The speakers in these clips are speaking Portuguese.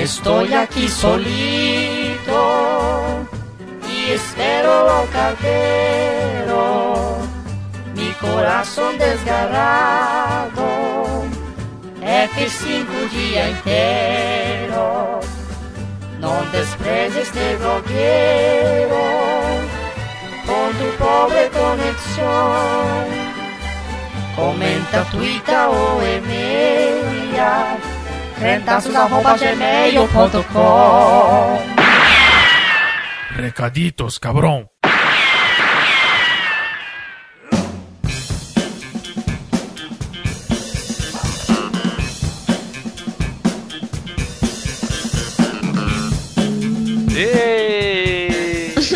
Estoy aquí solito y espero lo cartero, mi corazón desgarrado, F5 día entero, no desprecies este te lo quiero, con tu pobre conexión, comenta, tuita o email crentaços.gmail.com Recaditos, cabrão.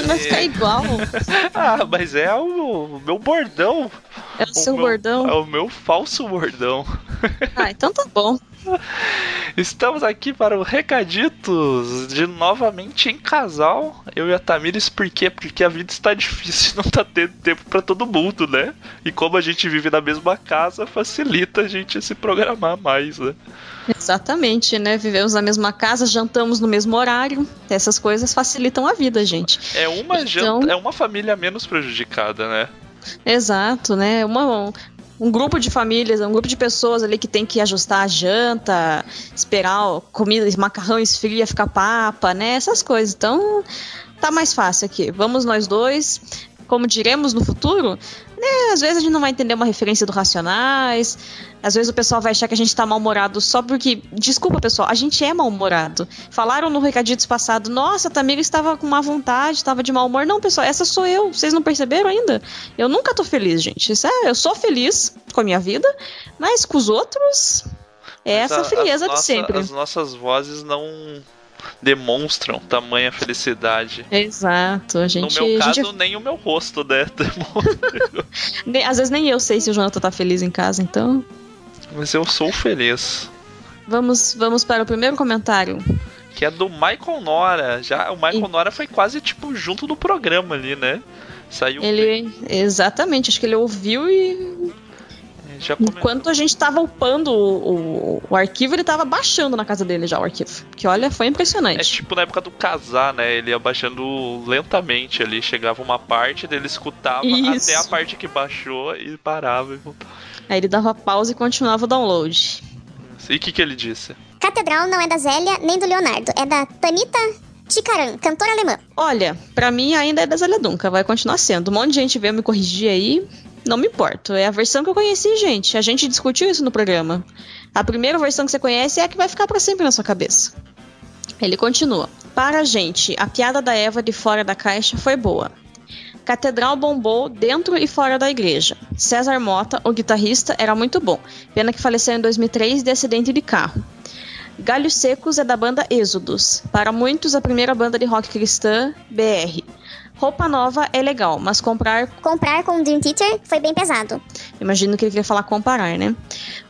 Vai ficar igual. ah, mas é o meu bordão. É o, o seu meu, bordão? É o meu falso bordão. Ah, então tá bom. Estamos aqui para o Recaditos, de novamente em casal. Eu e a Tamires, por quê? Porque a vida está difícil e não tá tendo tempo para todo mundo, né? E como a gente vive na mesma casa, facilita a gente se programar mais, né? Exatamente, né? Vivemos na mesma casa, jantamos no mesmo horário. Essas coisas facilitam a vida, gente. É uma, então... janta, é uma família menos prejudicada, né? Exato, né? Uma, um grupo de famílias, um grupo de pessoas ali que tem que ajustar a janta, esperar comida, macarrão esfria, ficar papa, né? Essas coisas. Então, tá mais fácil aqui. Vamos nós dois, como diremos no futuro, né, às vezes a gente não vai entender uma referência do Racionais, às vezes o pessoal vai achar que a gente tá mal-humorado só porque. Desculpa, pessoal, a gente é mal-humorado. Falaram no Recaditos passado, nossa, a Tamira estava com má vontade, estava de mau humor. Não, pessoal, essa sou eu. Vocês não perceberam ainda? Eu nunca tô feliz, gente. Isso é, eu sou feliz com a minha vida, mas com os outros. É essa a, frieza de sempre. As nossas vozes não demonstram tamanha felicidade. Exato, a gente. No meu caso, gente... nem o meu rosto, né? Às vezes nem eu sei se o Jonathan tá feliz em casa, então. Mas eu sou feliz. Vamos, vamos para o primeiro comentário. Que é do Michael Nora. Já, o Michael e... Nora foi quase tipo junto do programa ali, né? Saiu. Ele. Exatamente, acho que ele ouviu e Enquanto a gente estava upando o, o, o, arquivo, ele estava baixando na casa dele já o arquivo. Que olha, foi impressionante. É tipo na época do casar, né? Ele ia baixando lentamente ali. Chegava uma parte dele escutava Isso. até a parte que baixou e parava e voltava. Aí ele dava pausa e continuava o download. E o que, que ele disse? Catedral não é da Zélia nem do Leonardo, é da Tanita Tikaran, cantora alemã. Olha, para mim ainda é da Zélia Duncan, vai continuar sendo. Um monte de gente veio me corrigir aí, não me importo. É a versão que eu conheci, gente. A gente discutiu isso no programa. A primeira versão que você conhece é a que vai ficar para sempre na sua cabeça. Ele continua. Para a gente, a piada da Eva de fora da caixa foi boa. Catedral bombou dentro e fora da igreja. César Mota, o guitarrista, era muito bom. Pena que faleceu em 2003 de acidente de carro. Galhos Secos é da banda Êxodos. Para muitos, a primeira banda de rock cristã BR. Roupa nova é legal, mas comprar. Comprar com o Dream Theater foi bem pesado. Imagino que ele queria falar comparar, né?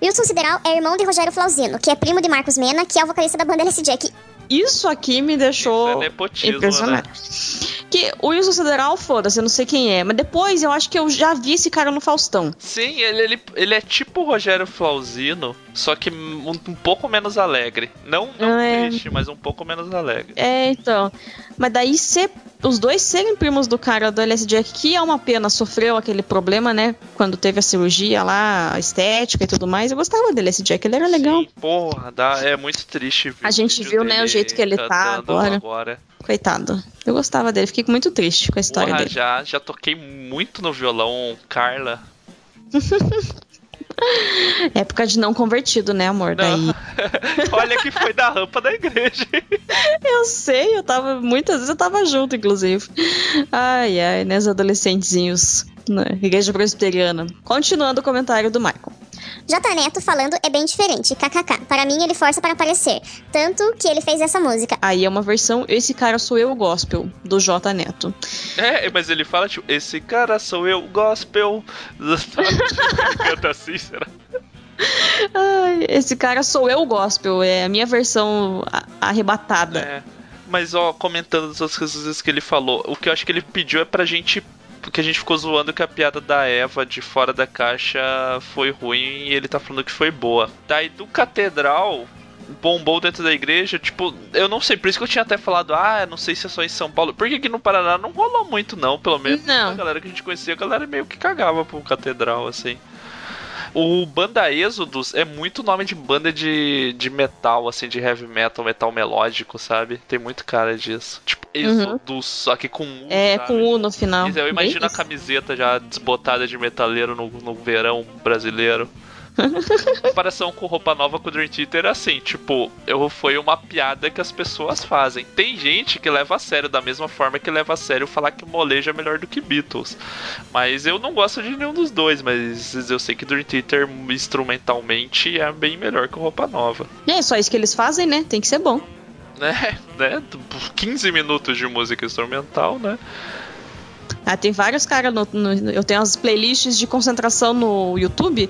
Wilson Sideral é irmão de Rogério Flauzino, que é primo de Marcos Mena, que é o vocalista da banda LS Jack. Isso aqui me deixou é impressionante. Né? Que o Wilson Sideral, foda-se, eu não sei quem é. Mas depois eu acho que eu já vi esse cara no Faustão. Sim, ele, ele, ele é tipo o Rogério Flauzino, só que um, um pouco menos alegre. Não, não é... triste, mas um pouco menos alegre. É, então. Mas daí ser, os dois serem primos do cara do LS Jack, que é uma pena, sofreu aquele problema, né? Quando teve a cirurgia lá, a estética e tudo mais. Eu gostava do LS Jack, ele era legal. Sim, porra, dá, é muito triste. A gente viu, né, o jeito que ele tá agora. agora. Coitado. Eu gostava dele, fiquei muito triste com a história porra, dele. Já, já toquei muito no violão, Carla. Época de não convertido, né, amor? Não. Daí. Olha que foi da rampa da igreja. eu sei, eu tava. Muitas vezes eu tava junto, inclusive. Ai, ai, né, os adolescentezinhos na igreja presbiteriana. Continuando o comentário do Michael. J Neto falando é bem diferente, kkk. Para mim, ele força para aparecer. Tanto que ele fez essa música. Aí é uma versão Esse Cara Sou Eu Gospel, do J Neto. É, mas ele fala, tipo, Esse Cara Sou Eu Gospel. Canta assim, será? Ai, esse cara sou eu gospel, é a minha versão arrebatada. É. Mas ó, comentando as outras coisas que ele falou, o que eu acho que ele pediu é pra gente porque a gente ficou zoando que a piada da Eva de fora da caixa foi ruim e ele tá falando que foi boa. Daí do Catedral, bombou dentro da igreja, tipo, eu não sei, por isso que eu tinha até falado, ah, não sei se é só em São Paulo. Porque aqui no Paraná não rolou muito, não, pelo menos. Não. A galera que a gente conhecia, a galera meio que cagava pro catedral, assim. O Banda Êxodos é muito nome de banda de, de metal, assim, de heavy metal, metal melódico, sabe? Tem muito cara disso. Tipo, Êxodos, só que com U. É, sabe? com U no final. Eu imagino Bem a camiseta já desbotada de metaleiro no, no verão brasileiro. comparação com roupa nova com o Dream Theater é assim, tipo, eu foi uma piada que as pessoas fazem. Tem gente que leva a sério da mesma forma que leva a sério falar que o molejo é melhor do que Beatles. Mas eu não gosto de nenhum dos dois, mas eu sei que Dream Theater instrumentalmente é bem melhor que roupa nova. E é só isso que eles fazem, né? Tem que ser bom. Né? né? 15 minutos de música instrumental, né? Ah, tem vários caras Eu tenho as playlists de concentração no YouTube.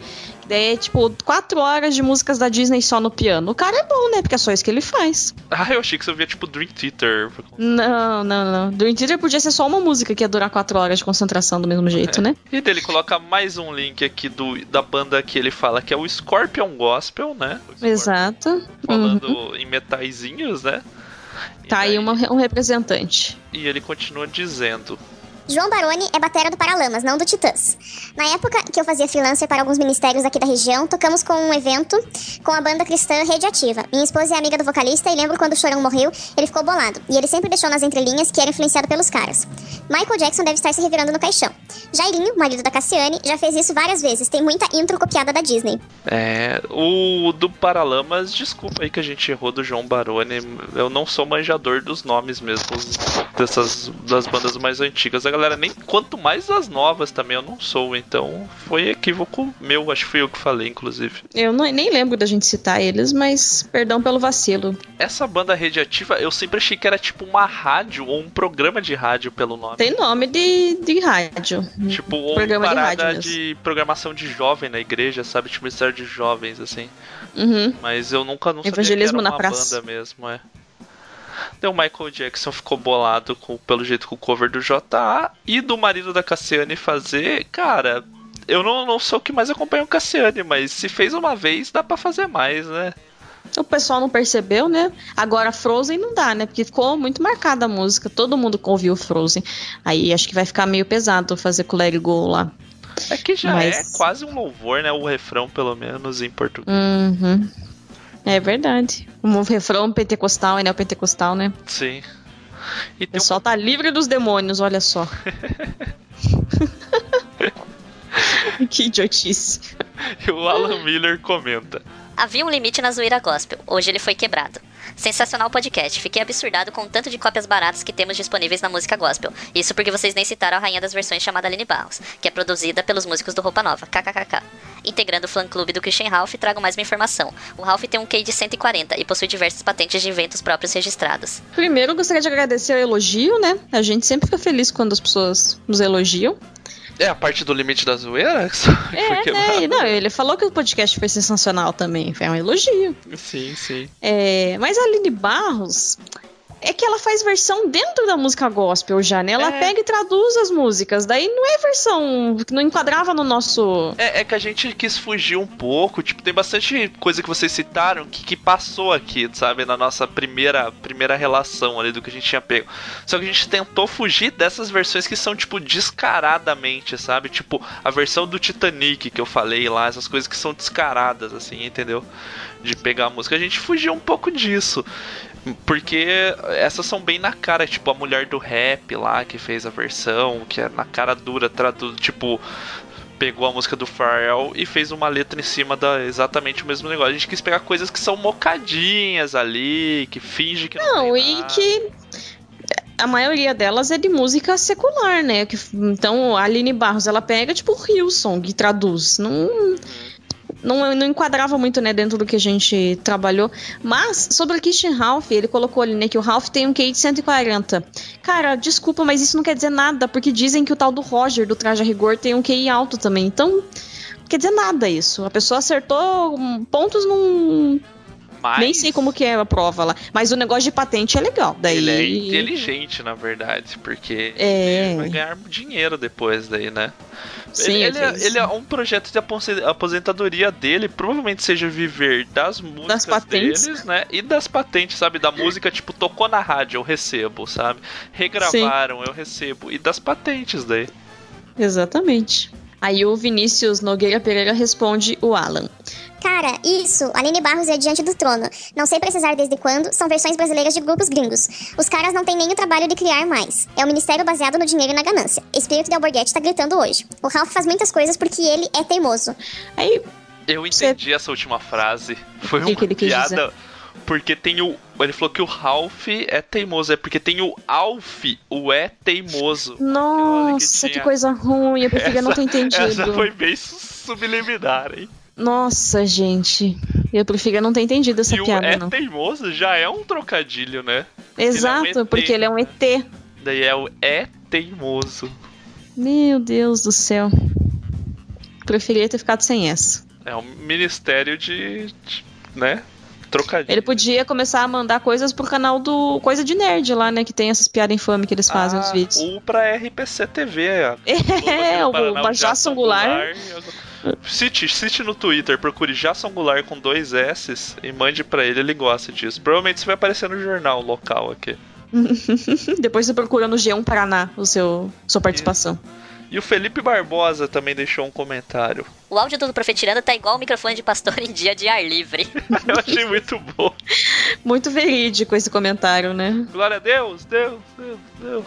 Daí é tipo quatro horas de músicas da Disney só no piano. O cara é bom, né? Porque é só isso que ele faz. Ah, eu achei que você via tipo Dream Theater. Não, não, não. Dream Theater podia ser só uma música que ia durar quatro horas de concentração do mesmo jeito, né? E dele coloca mais um link aqui do, da banda que ele fala que é o Scorpion Gospel, né? Scorpion Exato. Uhum. Falando em metaizinhos, né? E Tá aí daí- uma- um representante. E ele continua dizendo: João Baroni é batera do Paralamas, não do Titãs. Na época que eu fazia freelancer para alguns ministérios aqui da região, tocamos com um evento com a banda cristã Rede Ativa. Minha esposa é amiga do vocalista e lembro quando o Chorão morreu, ele ficou bolado. E ele sempre deixou nas entrelinhas que era influenciado pelos caras. Michael Jackson deve estar se revirando no caixão. Jairinho, marido da Cassiane, já fez isso várias vezes. Tem muita intro copiada da Disney. É, o do Paralamas, desculpa aí que a gente errou do João Baroni. Eu não sou manjador dos nomes mesmo dessas das bandas mais antigas. Galera nem quanto mais das novas também eu não sou, então foi equívoco meu, acho que fui eu que falei inclusive. Eu não- nem lembro da gente citar eles, mas perdão pelo vacilo. Essa banda radiativa, eu sempre achei que era tipo uma rádio ou um programa de rádio pelo nome. Tem nome de, de rádio. Tipo, ou Programa de parada mesmo. de programação de jovem na igreja, sabe? Tipo, ministério de jovens, assim. Uhum. Mas eu nunca não Evangelismo sabia na que era uma praça. banda mesmo, é. Então o Michael Jackson ficou bolado com, pelo jeito com o cover do JA e do marido da Cassiane fazer, cara. Eu não, não sou o que mais acompanha o Cassiane, mas se fez uma vez, dá pra fazer mais, né? O pessoal não percebeu, né? Agora Frozen não dá, né? Porque ficou muito marcada a música. Todo mundo ouviu Frozen. Aí acho que vai ficar meio pesado fazer com o Let It Go lá. É que já Mas- é quase um louvor, né? O refrão, pelo menos, em português. Uhum. É verdade. Um refrão pentecostal, é neopentecostal, né? Sim. E O tem um pessoal tá livre dos demônios, olha só. que idiotice. E o Alan Miller comenta. Havia um limite na zoeira gospel, hoje ele foi quebrado. Sensacional podcast, fiquei absurdado com o tanto de cópias baratas que temos disponíveis na música gospel. Isso porque vocês nem citaram a rainha das versões chamada Aline Barros, que é produzida pelos músicos do Roupa Nova, kkkk. Integrando o fã-clube do Christian Ralph, trago mais uma informação. O Ralph tem um QI de 140 e possui diversas patentes de eventos próprios registrados. Primeiro, gostaria de agradecer o elogio, né? A gente sempre fica feliz quando as pessoas nos elogiam. É a parte do limite da zoeira? É, né? Não, ele falou que o podcast foi sensacional também. Foi um elogio. Sim, sim. É, mas a Aline Barros é que ela faz versão dentro da música gospel já, né? Ela É. pega e traduz as músicas. Daí não é versão que não enquadrava no nosso. É, é que a gente quis fugir um pouco, tipo, tem bastante coisa que vocês citaram que, que passou aqui, sabe, na nossa primeira, primeira relação ali do que a gente tinha pego. Só que a gente tentou fugir dessas versões que são, tipo, descaradamente, sabe? Tipo, a versão do Titanic que eu falei lá, essas coisas que são descaradas, assim, entendeu? De pegar a música. A gente fugiu um pouco disso. Porque essas são bem na cara, tipo a mulher do rap lá que fez a versão, que é na cara dura, tradu tipo, pegou a música do Pharrell e fez uma letra em cima da exatamente o mesmo negócio. A gente quis pegar coisas que são mocadinhas ali, que finge que não, Não, e nada. que a maioria delas é de música secular, né? Que, então a Aline Barros ela pega tipo o Hillsong e traduz. Não, não, não enquadrava muito, né, dentro do que a gente trabalhou. Mas, sobre o Christian Ralph, ele colocou ali, né, que o Ralph tem um QI de 140. Cara, desculpa, mas isso não quer dizer nada, porque dizem que o tal do Roger, do Traje a Rigor, tem um QI alto também. Então, não quer dizer nada isso. A pessoa acertou pontos num, Mas Nem sei como que é a prova lá. Mas o negócio de patente é legal. Daí... ele é inteligente, na verdade, porque É. ele vai ganhar dinheiro depois daí, né? Sim, ele, ele, é, ele é um projeto de apose- aposentadoria dele, provavelmente seja viver das músicas patentes. deles, né? E das patentes, sabe? Da música, tipo, tocou na rádio, eu recebo, sabe? Regravaram, eu recebo. E das patentes daí. Exatamente. Aí o Vinícius Nogueira Pereira responde o Alan. Cara, isso, Aline Barros é Diante do Trono. Não sei precisar desde quando, são versões brasileiras de grupos gringos. Os caras não têm nem o trabalho de criar mais. É um ministério baseado no dinheiro e na ganância. Espírito de Alborguete tá gritando hoje. O Ralph faz muitas coisas porque ele é teimoso. Aí, Eu entendi essa última frase. Foi uma que piada. Porque tem o. Ele falou que o Ralph é teimoso, é porque tem o Alf, o é teimoso. nossa, que, tinha. coisa ruim. Eu preferia não ter entendido. Essa foi bem su- subliminar, hein? Nossa, gente. Eu preferia não ter entendido essa e o piada, é não. teimoso já é um trocadilho, né? Exato, ele é um porque ele é um ET. Daí é o é teimoso. Meu Deus do céu. Preferia ter ficado sem essa. É um ministério de. de né? Trocadilho. Ele podia começar a mandar coisas pro canal do Coisa de Nerd lá, né? Que tem essas piadas infames que eles fazem os Ah, vídeos. Ou pra RPC TV. É, Globo o Paraná, Bajaço Goulart. Cite, cite no Twitter, procure Jason Goulart com dois S e mande pra ele, ele gosta disso. Provavelmente isso vai aparecer no jornal local aqui. Depois você procura no G1 Paraná o seu sua participação. E o Felipe Barbosa também deixou um comentário. O áudio do Profetirando tá igual o microfone de pastor em dia de ar livre. Eu achei muito bom. Muito verídico esse comentário, né? Glória a Deus, Deus, Deus, Deus.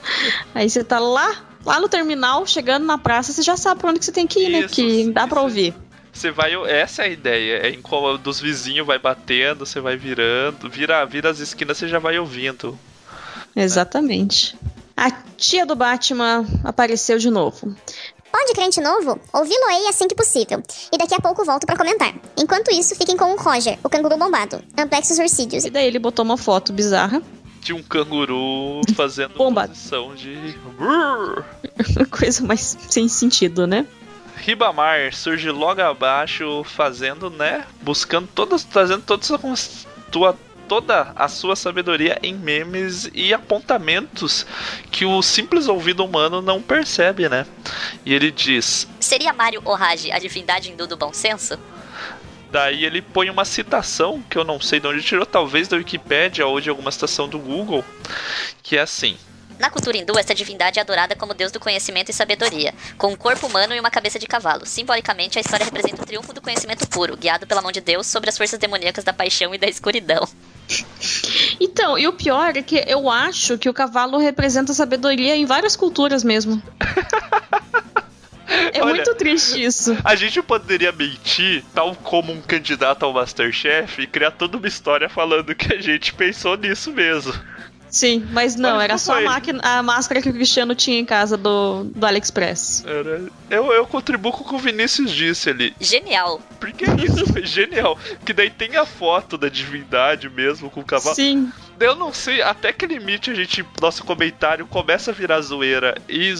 Aí você tá lá, lá no terminal, chegando na praça, você já sabe pra onde que você tem que ir, né? Isso, Que dá pra isso. ouvir. Você vai, essa é a ideia, é em qual dos vizinhos vai batendo, você vai virando, vira, vira as esquinas, você já vai ouvindo. Exatamente. A tia do Batman apareceu de novo. Pode crente novo? Ouvi-lo-ei assim que possível. E daqui a pouco volto pra comentar. Enquanto isso, fiquem com o Roger, o canguru bombado. Amplexus urcídeos. E daí ele botou uma foto bizarra. De um canguru fazendo Bomba. posição de. Coisa mais sem sentido, né? Ribamar surge logo abaixo, fazendo, né? Buscando todas, trazendo toda a sua, tua- toda a sua sabedoria em memes e apontamentos que o simples ouvido humano não percebe, né? E ele diz: Seria Mario Orage a divindade hindu do bom senso? Daí ele põe uma citação que eu não sei de onde tirou, talvez da Wikipédia ou de alguma citação do Google, que é assim: Na cultura hindu, esta divindade é adorada como deus do conhecimento e sabedoria, com um corpo humano e uma cabeça de cavalo. Simbolicamente, a história representa o triunfo do conhecimento puro, guiado pela mão de Deus sobre as forças demoníacas da paixão e da escuridão. Então, e o pior é que eu acho que o cavalo representa sabedoria em várias culturas mesmo. É Olha, muito triste isso. A gente poderia mentir, tal como um candidato ao Masterchef, e criar toda uma história falando que a gente pensou nisso mesmo. Sim, mas não, Mas era não só a, máquina, a máscara que o Cristiano tinha em casa do, do AliExpress. Era- Eu, eu contribuo com o que o Vinícius disse ali. Genial! Porque é isso, foi genial. Que daí tem a foto da divindade mesmo com o cavalo. Sim, Eu não sei até que limite a gente, nosso comentário começa a virar zoeira e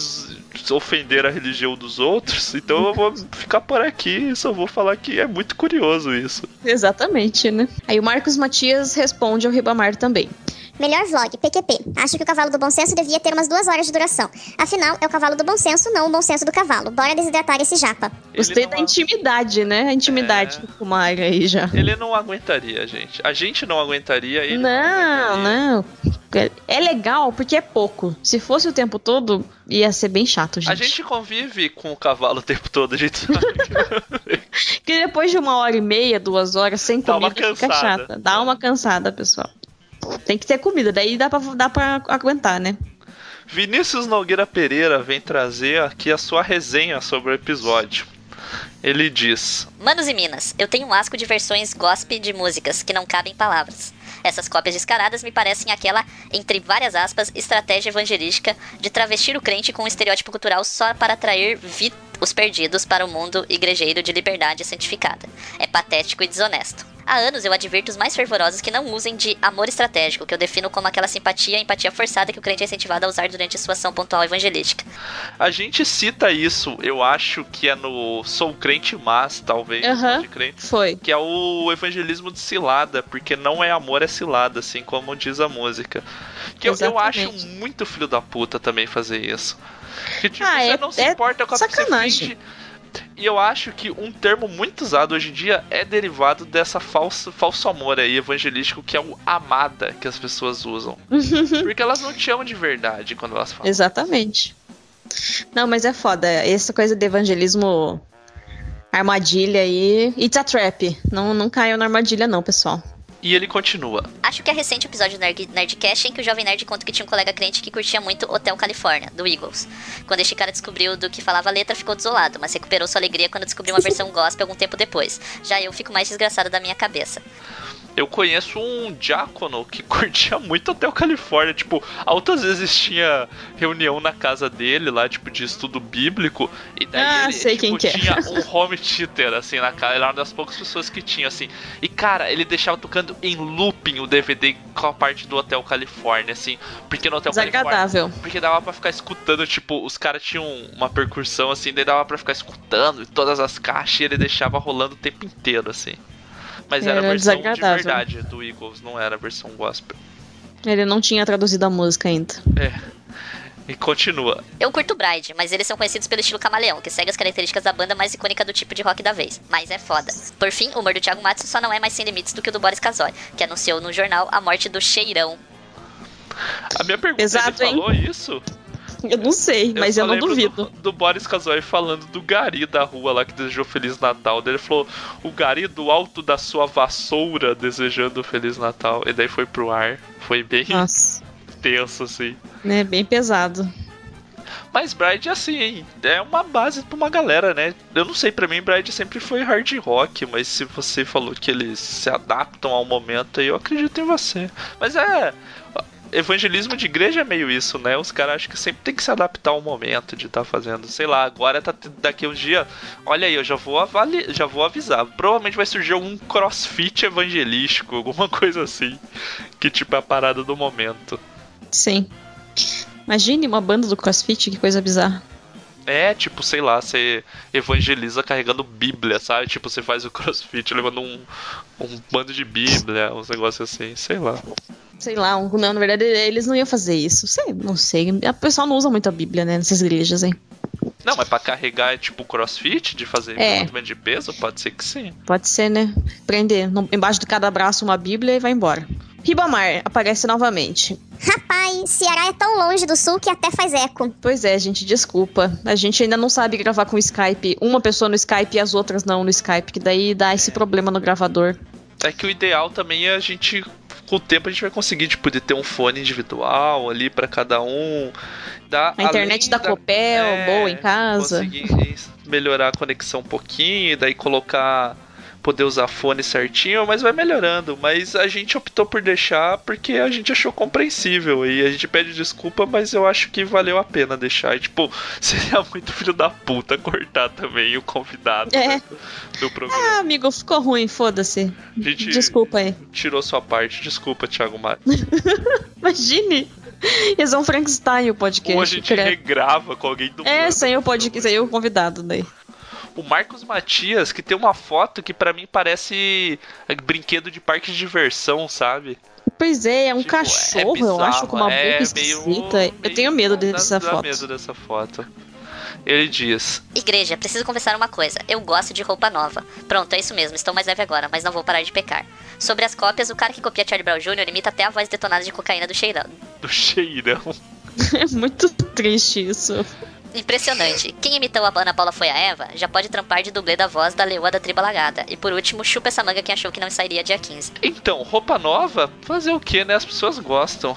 ofender a religião dos outros. Então eu vou ficar por aqui e só vou falar que é muito curioso isso. exatamente, né? Aí o Marcos Matias responde ao Ribamar também. Melhor vlog, PQP. Acho que o cavalo do bom senso devia ter umas duas horas de duração. Afinal, é o cavalo do bom senso, não o bom senso do cavalo. Bora desidratar esse japa. Gostei da não, intimidade, né? A intimidade É. com o Mário aí já. ele não aguentaria, gente. A gente não aguentaria, ele Não, não. É- É legal porque é pouco. Se fosse o tempo todo, ia ser bem chato, gente. A gente convive com o cavalo o tempo todo, a gente sabe. Porque depois de uma hora e meia, duas horas sem comida, fica chata. Dá uma cansada, pessoal. Tem que ter comida, daí dá pra, dá pra aguentar, né? Vinícius Nogueira Pereira vem trazer aqui a sua resenha sobre o episódio. Ele diz: Manos e Minas, eu tenho um asco de versões gospel de músicas que não cabem palavras. Essas cópias descaradas me parecem aquela, entre várias aspas, estratégia evangelística de travestir o crente com um estereótipo cultural só para atrair vi- os perdidos para o mundo igrejeiro de liberdade santificada. É patético e desonesto. Há anos eu advirto os mais fervorosos que não usem de amor estratégico, que eu defino como aquela simpatia e empatia forçada que o crente é incentivado a usar durante sua ação pontual evangelística. A gente cita isso, eu acho que é no Sou Crente Mas, talvez, de crente, Foi. que é o evangelismo de cilada, porque não é amor, é cilada, assim como diz a música. Que eu, eu acho muito filho da puta também fazer isso. Que tipo, Ah, você é- não se é importa com a sacanagem. E eu acho que um termo muito usado hoje em dia é derivado dessa falsa, falso amor aí evangelístico que é o amada que as pessoas usam. Porque elas não te amam de verdade quando elas falam. Exatamente. Não, mas é foda. Essa coisa de evangelismo armadilha aí. It's a trap. Não, não caiu na armadilha, não, pessoal. E ele continua. Acho que é recente o episódio do Nerd, Nerdcast em que o Jovem Nerd conta que tinha um colega crente que curtia muito Hotel California, do Eagles. Quando este cara descobriu do que falava a letra, ficou desolado, mas recuperou sua alegria quando descobriu uma versão gospel algum tempo depois. Já eu fico mais desgraçado da minha cabeça. Eu conheço um diácono que curtia muito o Califórnia. Tipo, altas vezes tinha reunião na casa dele lá, tipo, de estudo bíblico. E daí Ah, ele, sei tipo, quem que é. tinha um home theater, assim, na casa. Ele era uma das poucas pessoas que tinha, assim. E, cara, ele deixava tocando em looping o DVD com a parte do Hotel Califórnia, assim. Porque no Hotel Califórnia... Porque dava pra ficar escutando, tipo, os caras tinham uma percussão, assim, daí dava pra ficar escutando e todas as caixas e ele deixava rolando o tempo inteiro, assim. Mas era, Era a versão de verdade do Eagles, não era a versão gospel. Ele não tinha traduzido a música ainda. E continua. Eu curto Bride, mas eles são conhecidos pelo estilo camaleão, que segue as características da banda mais icônica do tipo de rock da vez. Mas é foda. Por fim, o humor do Thiago Matos só não é mais sem limites do que o do Boris Casoy, que anunciou no jornal a morte do Cheirão. A minha pergunta Exato, ele hein? falou isso? Eu não sei, mas eu, não duvido. Do, do Boris Casoy falando do Gari da rua lá que desejou Feliz Natal. Ele falou: o Gari do alto da sua vassoura desejando Feliz Natal. E daí foi pro ar. Foi bem Nossa, tenso, assim. né? Bem pesado. Mas Bride, assim, é uma base pra uma galera, né? Eu não sei, pra mim Bride sempre foi hard rock, mas se você falou que eles se adaptam ao momento, aí eu acredito em você. Mas é. Evangelismo de igreja é meio isso, né? Os caras acham que sempre tem que se adaptar ao momento de estar fazendo. Sei lá, agora tá daqui a um dia. Olha aí, eu já vou avali... já vou avisar. Provavelmente vai surgir algum crossfit evangelístico, alguma coisa assim. Que tipo é a parada do momento. Sim. Imagine uma banda do CrossFit, que coisa bizarra. É, tipo, sei lá, você evangeliza carregando Bíblia, sabe? Tipo, você faz o crossfit levando um, um bando de Bíblia, uns negócios assim, sei lá. Sei lá, um- não, na verdade eles não iam fazer isso. Sei, não sei. O pessoal não usa muito a Bíblia, né, nessas igrejas, hein? Não, mas pra carregar é tipo crossfit, de fazer É. movimento de peso, pode ser que sim. Pode ser, né? Prender no- embaixo de cada braço uma Bíblia e vai embora. Ribamar aparece novamente. Rapaz, Ceará é tão longe do sul que até faz eco. Pois é, gente, desculpa. A gente ainda não sabe gravar com o Skype. Uma pessoa no Skype e as outras não no Skype, que daí dá esse problema no gravador. É que o ideal também é a gente, com o tempo, a gente vai conseguir, tipo, de ter um fone individual ali pra cada um. Dá, A internet além da Copel, é, boa em casa. Conseguir melhorar a conexão um pouquinho, e daí colocar. Poder usar fone certinho, mas vai melhorando. Mas a gente optou por deixar porque a gente achou compreensível. E a gente pede desculpa, mas eu acho que valeu a pena deixar. E, tipo, seria muito filho da puta cortar também o convidado É. né, do programa. Ah, amigo, ficou ruim, foda-se. Desculpa aí. tirou sua parte. Desculpa, Thiago Maia. Imagine! Eles são Frankenstein o podcast. Ou a gente credo. regrava com alguém do É, sem o podcast, sem o convidado daí. O Marcos Matias, que tem uma foto que pra mim parece brinquedo de parque de diversão, sabe? Pois é, é um Tipo, é cachorro, eu acho, bizarro, com uma é boca meio- esquisita. eu meio- tenho medo dá- dessa dá foto. medo dessa foto. Ele diz: Igreja, preciso confessar uma coisa. Eu gosto de roupa nova. Pronto, é isso mesmo. Estou mais leve agora, mas não vou parar de pecar. Sobre as cópias, o cara que copia Charlie Brown Jr. imita até a voz detonada de cocaína do Cheirão. do cheirão. É muito triste isso. Impressionante. Quem imitou a Ana Paula foi a Eva, já pode trampar de dublê da voz da leoa da tribo alagada. E por último, chupa essa manga quem achou que não sairia dia 15. Então, roupa nova, fazer o que, né? As pessoas gostam.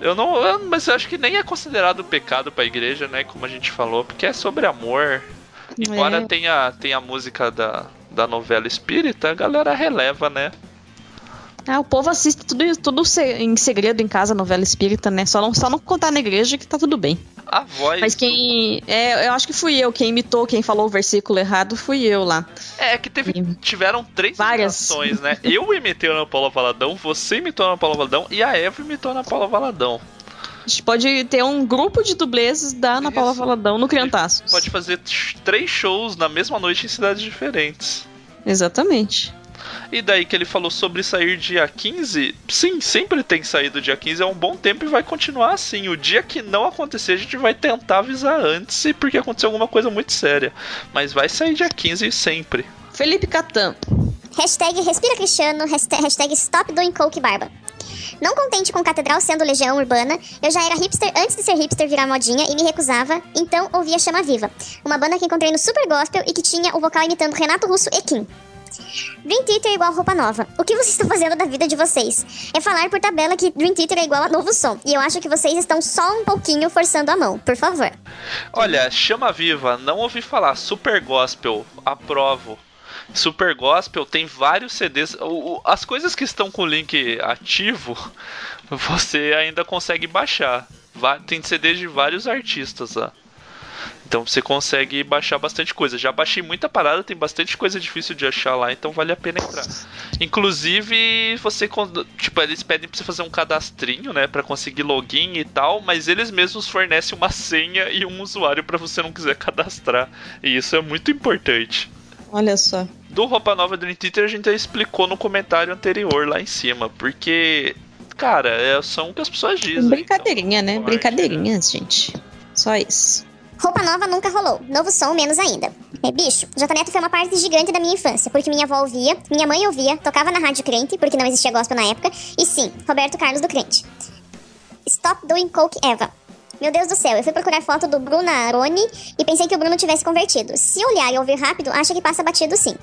Eu não. eu- mas eu acho que nem é considerado pecado pra igreja, né? Como a gente falou, porque é sobre amor. Embora É. tenha, tenha a música da, da novela espírita, a galera releva, né? Ah, o povo assiste tudo, tudo em segredo em casa, novela espírita, né? Só não, só não contar na igreja que tá tudo bem. A voz. Mas quem. É, eu acho que fui eu. Quem imitou, quem falou o versículo errado, fui eu lá. É, que teve, tiveram três Várias. imitações, né? Eu imitei a Ana Paula Valadão, você imitou a Ana Paula Valadão e a Eva imitou a Ana Paula Valadão. A gente pode ter um grupo de dublês da Ana Paula Isso. Valadão no Criantaços. Pode fazer três shows na mesma noite em cidades diferentes. Exatamente. E daí que ele falou sobre sair dia 15, sim, sempre tem saído dia 15 há um bom tempo e vai continuar assim. O dia que não acontecer, a gente vai tentar avisar antes, e porque aconteceu alguma coisa muito séria. Mas vai sair dia 15 sempre. Felipe Catan. Hashtag Respira Cristiano, hashtag, hashtag Stop Doing Coke Barba. Não contente com Catedral sendo legião urbana, eu já era hipster antes de ser hipster virar modinha e me recusava, então ouvia Chama Viva, uma banda que encontrei no Super Gospel e que tinha o vocal imitando Renato Russo e Kim. Dream Theater é igual roupa nova. O que vocês estão fazendo da vida de vocês? É falar por tabela que Dream Theater é igual a novo som. E eu acho que vocês estão só um pouquinho forçando a mão. Por favor. Olha, chama viva, não ouvi falar. Super Gospel, aprovo. Super Gospel tem vários CDs. As coisas que estão com o link ativo, você ainda consegue baixar. Tem CDs de vários artistas lá. Então você consegue baixar bastante coisa. Já baixei muita parada, tem bastante coisa difícil de achar lá, então vale a pena entrar. Inclusive, você tipo, eles pedem pra você fazer um cadastrinho, né, Pra conseguir login e tal, mas eles mesmos fornecem uma senha e um usuário pra você não quiser cadastrar. E isso é muito importante. Olha só. Do Roupa Nova Dream Theater a gente já explicou no comentário anterior lá em cima, porque cara, é, são o que as pessoas dizem. Brincadeirinha, então, né? Brincadeirinhas, gente. Só isso. Roupa nova nunca rolou. Novo som, menos ainda. É, bicho, J Neto foi uma parte gigante da minha infância, porque minha avó ouvia, minha mãe ouvia, tocava na rádio crente, porque não existia gospel na época, e sim, Roberto Carlos do crente. Stop doing coke, Eva. Meu Deus do céu, eu fui procurar foto do Bruno Aroni e pensei que o Bruno tivesse convertido. Se olhar e ouvir rápido, acha que passa batido sim.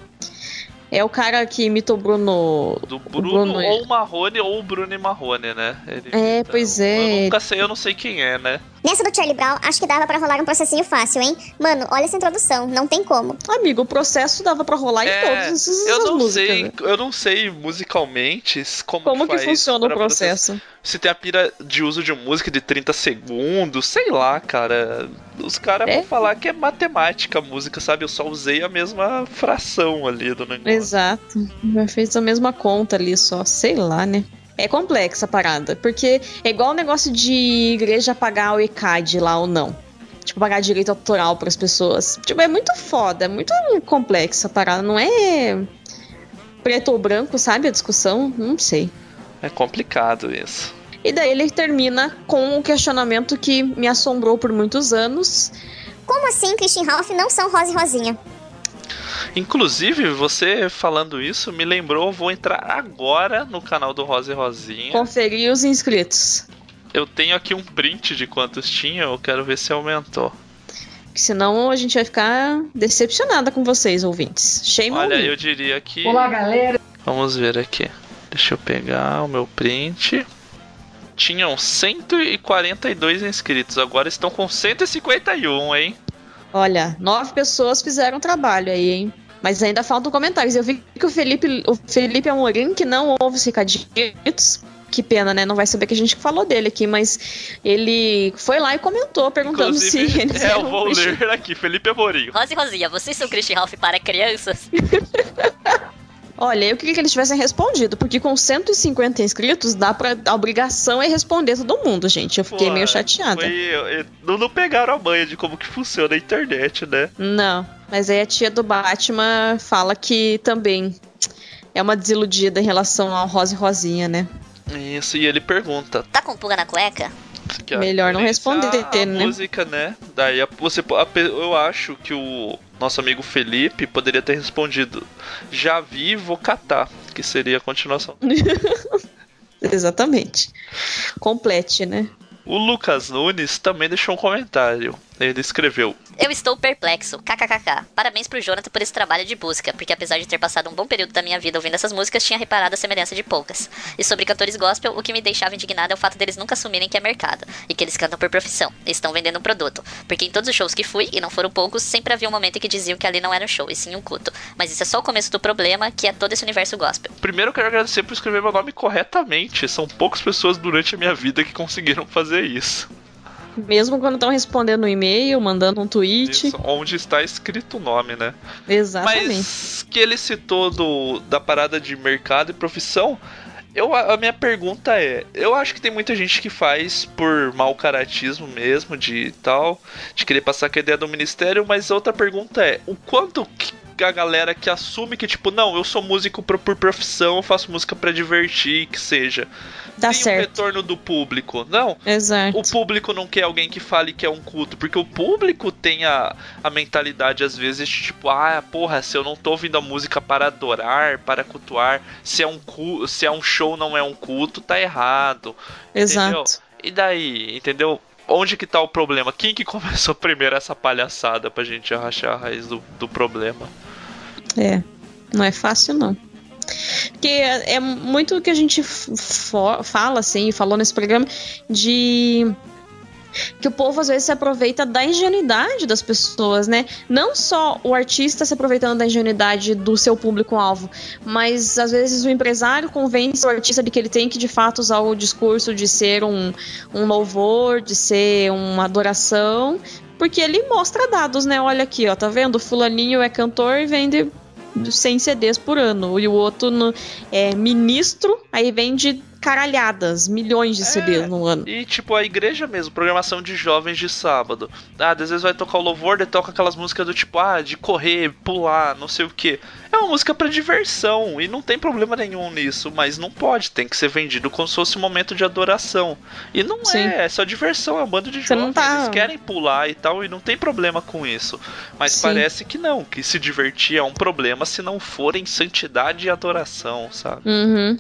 É o cara que imita o Bruno. Do o Bruno, ou o Marrone ou o Bruno e Marrone, né? Ele É, imita. pois é. Eu nunca sei, eu não sei quem é, né? Nessa do Charlie Brown, acho que dava pra rolar um processinho fácil, hein? Mano, olha essa introdução, não tem como. Amigo, o processo dava pra rolar em É, todas eu não músicas. sei, né? eu não sei musicalmente como, Como que faz funciona o processo? Se tem a pira de uso de música de 30 segundos, sei lá, cara. Os caras É? vão falar que é matemática a música, sabe? Eu só usei a mesma fração ali do negócio. Exato. Fez a mesma conta ali só. Sei lá, né? É complexa a parada. Porque é igual o negócio de igreja pagar o ECAD lá ou não. Tipo, pagar direito autoral pras pessoas. Tipo, é muito foda, é muito complexa a parada. Não é preto ou branco, sabe? A discussão? Não sei. É complicado isso. E daí ele termina com um questionamento que me assombrou por muitos anos. Como assim Christian Ralph não são Rosa e Rosinha? Inclusive, você falando isso me lembrou, vou entrar agora no canal do Rosa e Rosinha. Conferir os inscritos. Eu tenho aqui um print de quantos tinha, eu quero ver se aumentou. Que senão a gente vai ficar decepcionada com vocês, ouvintes. Shame Olha, eu diria que. Olá, galera. Vamos ver aqui. Deixa eu pegar o meu print. Tinham 142 inscritos, agora estão com 151, hein? Olha, nove pessoas fizeram trabalho aí, hein? Mas ainda faltam comentários. Eu vi que o Felipe, o Felipe Amorim, que não ouve os recaditos. Que pena, né? Não vai saber que a gente falou dele aqui, mas ele foi lá e comentou, perguntando se Inclusive, eles é, eu eram vou ler aqui, Felipe Amorim. Rosa e Rosinha, vocês são Christian Ralph para crianças? Olha, eu queria que eles tivessem respondido, porque com 150 inscritos, dá pra. A obrigação é responder todo mundo, gente. Eu fiquei Pô, meio chateada. foi- não, não pegaram a manha de como que funciona a internet, né? Não, mas aí a tia do Batman fala que também é uma desiludida em relação ao Rosa e Rosinha, né? Isso, e ele pergunta. Tá com pulga na cueca? a Melhor não responder, à né? música, né? Daí a- você, a eu acho que o nosso amigo Felipe poderia ter respondido: Já vi, vou catar, que seria a continuação. Exatamente. Complete, né? O Lucas Nunes também deixou um comentário. Ele escreveu: Eu estou perplexo, kkkk. Parabéns pro Jonathan por esse trabalho de busca, porque apesar de ter passado um bom período da minha vida ouvindo essas músicas, tinha reparado a semelhança de poucas. E sobre cantores gospel, o que me deixava indignado é o fato deles nunca assumirem que é mercado, e que eles cantam por profissão, e estão vendendo um produto. Porque em todos os shows que fui, e não foram poucos, sempre havia um momento em que diziam que ali não era um show, e sim um culto. Mas isso é só o começo do problema, que é todo esse universo gospel. Primeiro eu quero agradecer por escrever meu nome corretamente. São poucas pessoas durante a minha vida que conseguiram fazer isso. Mesmo quando estão respondendo um e-mail, mandando um tweet. Isso, onde está escrito o nome, né? Exatamente. Mas que ele citou do, da parada de mercado e profissão, eu, a minha pergunta é: eu acho que tem muita gente que faz por mau caratismo mesmo, de tal, de querer passar com a ideia do ministério, mas outra pergunta é: o quanto que a galera que assume que, tipo, não, eu sou músico por, por profissão, eu faço música para divertir, que seja. Dá tem certo. o retorno do público. Não, Exato. o público não quer alguém que fale que é um culto, porque o público tem a, a mentalidade, às vezes, de tipo, ah, porra, se eu não tô ouvindo a música para adorar, para cultuar, se é um, se é um show, não é um culto, tá errado. Entendeu? Exato. E daí, entendeu? Onde que tá o problema? Quem que começou primeiro essa palhaçada pra gente arrachar a raiz do, do problema? É. Não é fácil, não. Porque é é muito o que a gente fala, assim, falou nesse programa, de que o povo às vezes se aproveita da ingenuidade das pessoas, né? Não só o artista se aproveitando da ingenuidade do seu público-alvo, mas às vezes o empresário convence o artista de que ele tem que de fato usar o discurso de ser um, um louvor, de ser uma adoração, porque ele mostra dados, né? Olha aqui, ó, tá vendo? Fulaninho é cantor e vende 100 CDs por ano. E o outro no- é ministro, aí vende caralhadas, milhões de CDs no ano. E tipo, a igreja mesmo, programação de jovens de sábado. Ah, às vezes vai tocar o louvor, daí toca aquelas músicas do tipo, ah, de correr, pular, não sei o que. É uma música pra diversão e não tem problema nenhum nisso, mas não pode, tem que ser vendido como se fosse um momento de adoração. E não Sim. é, é só diversão, é um bando de Você jovens, tá- eles querem pular e tal, e não tem problema com isso. Mas Sim. parece que não, que se divertir é um problema se não for em santidade e adoração, sabe? Uhum.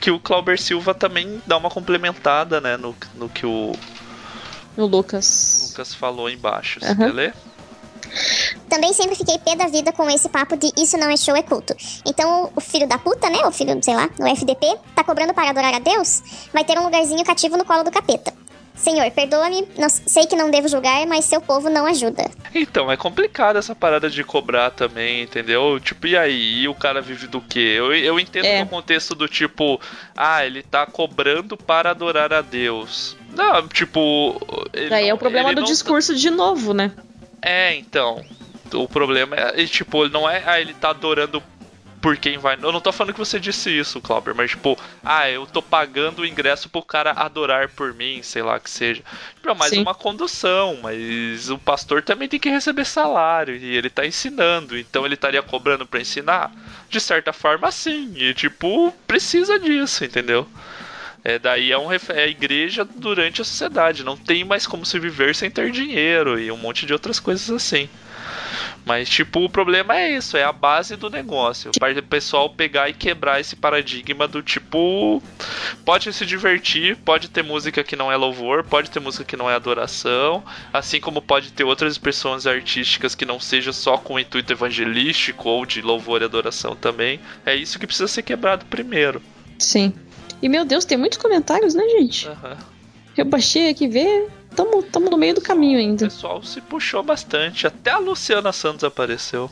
Que o Clauber Silva também dá uma complementada, né, no, no que o O Lucas. Lucas falou embaixo. Você Aham. quer ler? Também sempre fiquei pé da vida com esse papo de isso não é show, é culto. Então, o filho da puta, né? O filho, sei lá, o FDP, tá cobrando para adorar a Deus? Vai ter um lugarzinho cativo no colo do capeta. Senhor, perdoa-me, não- sei que não devo julgar, mas seu povo não ajuda. Então, é complicado essa parada de cobrar também, entendeu? Tipo, e aí? E o cara vive do quê? Eu, eu entendo É. no contexto do tipo, ah, ele tá cobrando para adorar a Deus. Não, tipo. Daí é o problema do não- discurso de novo, né? É, então. O problema é, tipo, ele não é, ah, ele tá adorando por quem vai. Eu não tô falando que você disse isso, Clauber, mas tipo, ah, eu tô pagando o ingresso pro cara adorar por mim, sei lá que seja. Tipo, é mais Sim. uma condução, mas o pastor também tem que receber salário e ele tá ensinando, então ele estaria cobrando pra ensinar? De certa forma, sim. E tipo, precisa disso, entendeu? É, daí é, um, é a igreja durante a sociedade. Não tem mais como se viver sem ter dinheiro e um monte de outras coisas assim. Mas, tipo, o problema é isso, é a base do negócio. Para o pessoal pegar e quebrar esse paradigma do tipo. Pode se divertir, pode ter música que não é louvor, pode ter música que não é adoração, assim como pode ter outras expressões artísticas que não seja só com intuito evangelístico ou de louvor e adoração também. É isso que precisa ser quebrado primeiro. Sim. E meu Deus, tem muitos comentários, né, gente? Aham. Eu baixei aqui ver. Tamo, tamo no meio do caminho O ainda. pessoal se puxou bastante. Até a Luciana Santos apareceu.